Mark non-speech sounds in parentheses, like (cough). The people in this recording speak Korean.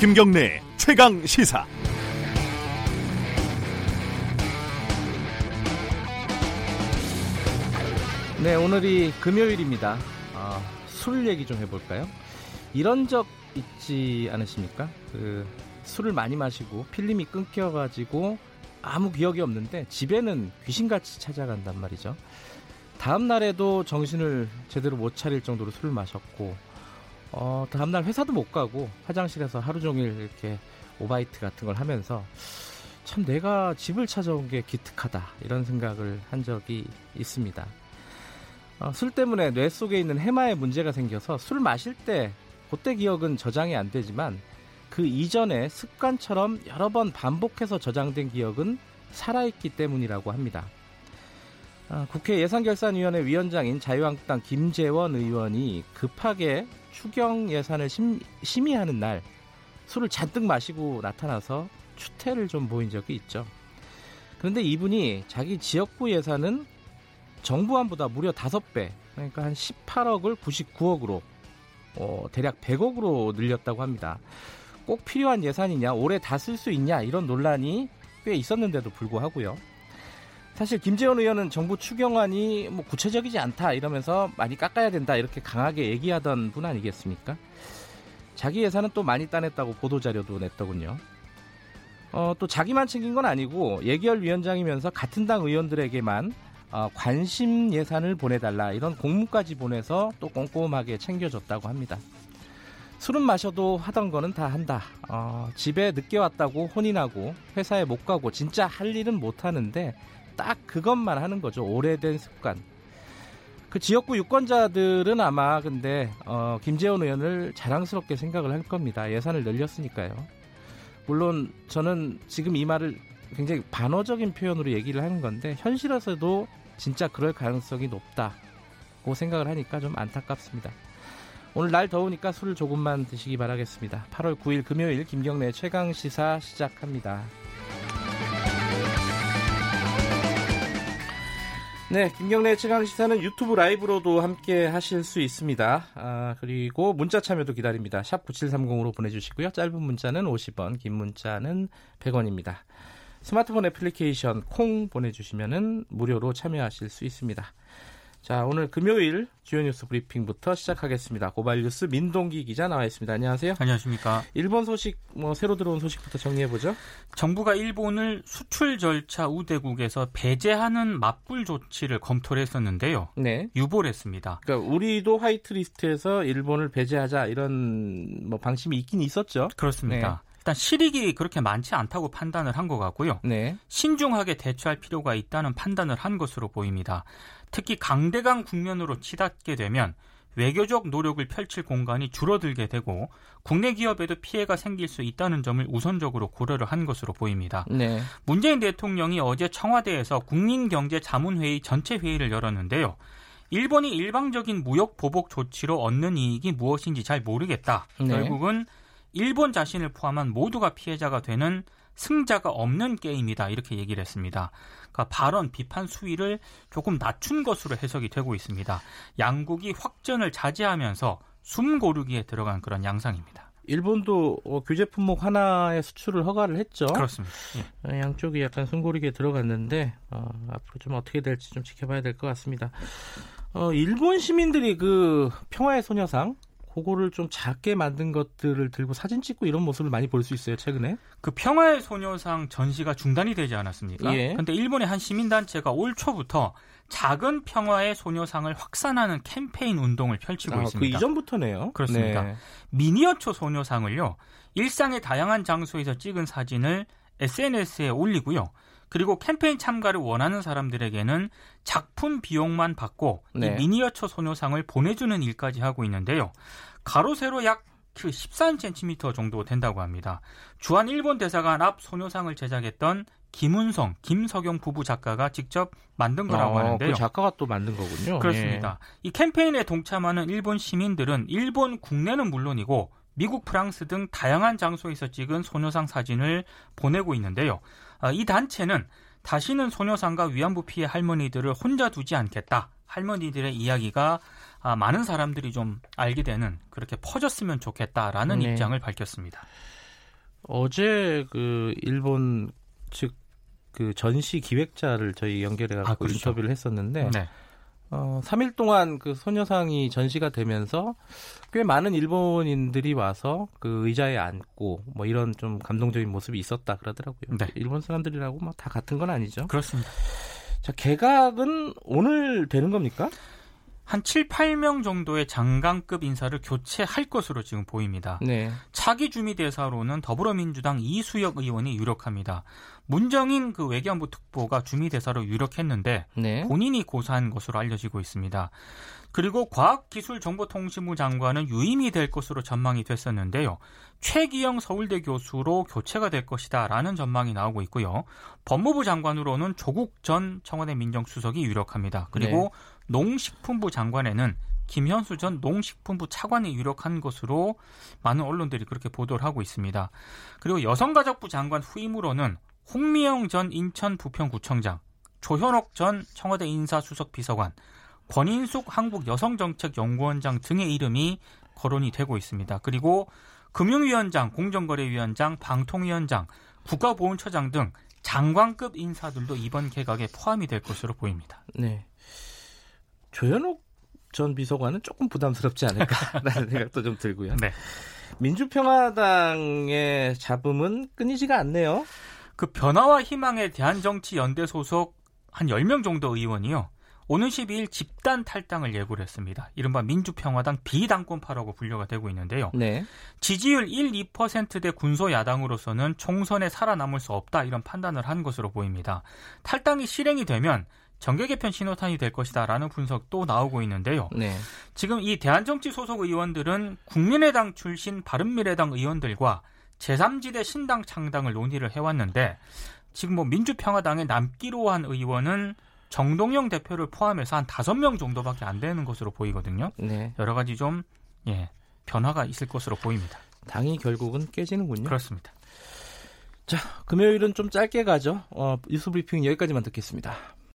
김경래 최강 시사. 네, 오늘이 금요일입니다. 아, 술 얘기 좀 해볼까요? 이런 적 있지 않으십니까? 그 술을 많이 마시고 필름이 끊겨가지고 아무 기억이 없는데 집에는 귀신같이 찾아간단 말이죠. 다음 날에도 정신을 제대로 못 차릴 정도로 술을 마셨고 어, 다음날 회사도 못 가고 화장실에서 하루 종일 이렇게 오바이트 같은 걸 하면서 참 내가 집을 찾아온 게 기특하다 이런 생각을 한 적이 있습니다. 어, 술 때문에 뇌 속에 있는 해마에 문제가 생겨서 술 마실 때 그때 기억은 저장이 안 되지만 그 이전에 습관처럼 여러 번 반복해서 저장된 기억은 살아있기 때문이라고 합니다. 아, 국회 예산결산위원회 위원장인 자유한국당 김재원 의원이 급하게 추경 예산을 심, 심의하는 날 술을 잔뜩 마시고 나타나서 추태를 좀 보인 적이 있죠. 그런데 이분이 자기 지역구 예산은 정부안보다 무려 5배, 그러니까 한 18억을 99억으로 어, 대략 100억으로 늘렸다고 합니다. 꼭 필요한 예산이냐, 올해 다 쓸 수 있냐 이런 논란이 꽤 있었는데도 불구하고요. 사실 김재원 의원은 정부 추경안이 뭐 구체적이지 않다 이러면서 많이 깎아야 된다 이렇게 강하게 얘기하던 분 아니겠습니까? 자기 예산은 또 많이 따냈다고 보도자료도 냈더군요. 어, 또 자기만 챙긴 건 아니고 예결위원장이면서 같은 당 의원들에게만 어, 관심 예산을 보내달라 이런 공문까지 보내서 또 꼼꼼하게 챙겨줬다고 합니다. 술은 마셔도 하던 거는 다 한다. 어, 집에 늦게 왔다고 혼인하고 회사에 못 가고 진짜 할 일은 못 하는데 딱 그것만 하는 거죠. 오래된 습관. 그 지역구 유권자들은 아마 근데 어, 김재원 의원을 자랑스럽게 생각을 할 겁니다. 예산을 늘렸으니까요. 물론 저는 지금 이 말을 굉장히 반어적인 표현으로 얘기를 하는 건데 현실에서도 진짜 그럴 가능성이 높다고 생각을 하니까 좀 안타깝습니다. 오늘 날 더우니까 술을 조금만 드시기 바라겠습니다. 8월 9일 금요일 김경래 최강 시사 시작합니다. 네, 김경래 최강 시사는 유튜브 라이브로도 함께 하실 수 있습니다. 아, 그리고 문자 참여도 기다립니다. 샵 9730으로 보내주시고요. 짧은 문자는 50원, 긴 문자는 100원입니다. 스마트폰 애플리케이션 콩 보내주시면 무료로 참여하실 수 있습니다. 자, 오늘 금요일 주요 뉴스 브리핑부터 시작하겠습니다. 고발 뉴스 민동기 기자 나와 있습니다. 안녕하세요. 안녕하십니까. 일본 소식, 뭐, 새로 들어온 소식부터 정리해보죠. 정부가 일본을 수출 절차 우대국에서 배제하는 맞불 조치를 검토를 했었는데요. 네. 유보를 했습니다. 그러니까 우리도 화이트 리스트에서 일본을 배제하자 이런 뭐 방침이 있긴 있었죠. 그렇습니다. 네. 일단 실익이 그렇게 많지 않다고 판단을 한 것 같고요. 네. 신중하게 대처할 필요가 있다는 판단을 한 것으로 보입니다. 특히 강대강 국면으로 치닫게 되면 외교적 노력을 펼칠 공간이 줄어들게 되고 국내 기업에도 피해가 생길 수 있다는 점을 우선적으로 고려를 한 것으로 보입니다. 네. 문재인 대통령이 어제 청와대에서 국민경제자문회의 전체 회의를 열었는데요. 일본이 일방적인 무역 보복 조치로 얻는 이익이 무엇인지 잘 모르겠다. 네. 결국은 일본 자신을 포함한 모두가 피해자가 되는 승자가 없는 게임이다. 이렇게 얘기를 했습니다. 그러니까 발언 비판 수위를 조금 낮춘 것으로 해석이 되고 있습니다. 양국이 확전을 자제하면서 숨 고르기에 들어간 그런 양상입니다. 일본도 어, 규제 품목 하나의 수출을 허가를 했죠. 그렇습니다. 예. 어, 양쪽이 약간 숨고르기에 들어갔는데 어, 앞으로 좀 어떻게 될지 좀 지켜봐야 될 것 같습니다. 어, 일본 시민들이 그 평화의 소녀상 그거를 좀 작게 만든 것들을 들고 사진 찍고 이런 모습을 많이 볼 수 있어요 최근에. 그 평화의 소녀상 전시가 중단이 되지 않았습니까? 예. 근데 일본의 한 시민단체가 올 초부터 작은 평화의 소녀상을 확산하는 캠페인 운동을 펼치고 아, 있습니다. 그 이전부터네요. 그렇습니다. 네. 미니어처 소녀상을요 일상의 다양한 장소에서 찍은 사진을 SNS에 올리고요. 그리고 캠페인 참가를 원하는 사람들에게는 작품 비용만 받고 네. 이 미니어처 소녀상을 보내주는 일까지 하고 있는데요. 가로 세로 약 13cm 정도 된다고 합니다. 주한 일본 대사관 앞 소녀상을 제작했던 김은성, 김석영 부부 작가가 직접 만든 거라고 어, 하는데요. 그 작가가 또 만든 거군요. 그렇습니다. 예. 이 캠페인에 동참하는 일본 시민들은 일본 국내는 물론이고 미국, 프랑스 등 다양한 장소에서 찍은 소녀상 사진을 보내고 있는데요. 아, 이 단체는 다시는 소녀상과 위안부 피해 할머니들을 혼자 두지 않겠다. 할머니들의 이야기가 아, 많은 사람들이 좀 알게 되는 그렇게 퍼졌으면 좋겠다라는 네. 입장을 밝혔습니다. 어제 그 일본 측 그 전시 기획자를 저희 연결해 갖고 아, 그렇죠. 인터뷰를 했었는데 네. 어, 3일 동안 그 소녀상이 전시가 되면서 꽤 많은 일본인들이 와서 그 의자에 앉고 뭐 이런 좀 감동적인 모습이 있었다 그러더라고요. 네. 일본 사람들이라고 뭐 다 같은 건 아니죠. 그렇습니다. 자, 개각은 오늘 되는 겁니까? 한 7, 8명 정도의 장관급 인사를 교체할 것으로 지금 보입니다. 네. 차기 주미 대사로는 더불어민주당 이수혁 의원이 유력합니다. 문정인 그 외교안보 특보가 주미 대사로 유력했는데 네. 본인이 고사한 것으로 알려지고 있습니다. 그리고 과학기술정보통신부 장관은 유임이 될 것으로 전망이 됐었는데요. 최기영 서울대 교수로 교체가 될 것이다라는 전망이 나오고 있고요. 법무부 장관으로는 조국 전 청와대 민정수석이 유력합니다. 그리고 네. 농식품부 장관에는 김현수 전 농식품부 차관이 유력한 것으로 많은 언론들이 그렇게 보도를 하고 있습니다. 그리고 여성가족부 장관 후임으로는 홍미영 전 인천 부평구청장, 조현옥 전 청와대 인사수석 비서관, 권인숙 한국 여성정책연구원장 등의 이름이 거론이 되고 있습니다. 그리고 금융위원장, 공정거래위원장, 방통위원장, 국가보훈처장 등 장관급 인사들도 이번 개각에 포함이 될 것으로 보입니다. 네. 조현옥 전 비서관은 조금 부담스럽지 않을까라는 (laughs) 생각도 좀 들고요. 네. 민주평화당의 잡음은 끊이지가 않네요. 그 변화와 희망에 대한 정치 연대 소속 한 10명 정도 의원이요. 오는 12일 집단 탈당을 예고를 했습니다. 이른바 민주평화당 비당권파라고 분류가 되고 있는데요. 네. 지지율 1, 2%대 군소 야당으로서는 총선에 살아남을 수 없다 이런 판단을 한 것으로 보입니다. 탈당이 실행이 되면 정계 개편 신호탄이 될 것이다라는 분석도 나오고 있는데요. 네. 지금 이 대한정치 소속 의원들은 국민의당 출신 바른미래당 의원들과 제3지대 신당 창당을 논의를 해왔는데 지금 뭐 민주평화당에 남기로 한 의원은 정동영 대표를 포함해서 한 다섯 명 정도밖에 안 되는 것으로 보이거든요. 네. 여러 가지 좀 예, 변화가 있을 것으로 보입니다. 당이 결국은 깨지는군요. 그렇습니다. 자, 금요일은 좀 짧게 가죠. 어, 뉴스 브리핑 여기까지만 듣겠습니다.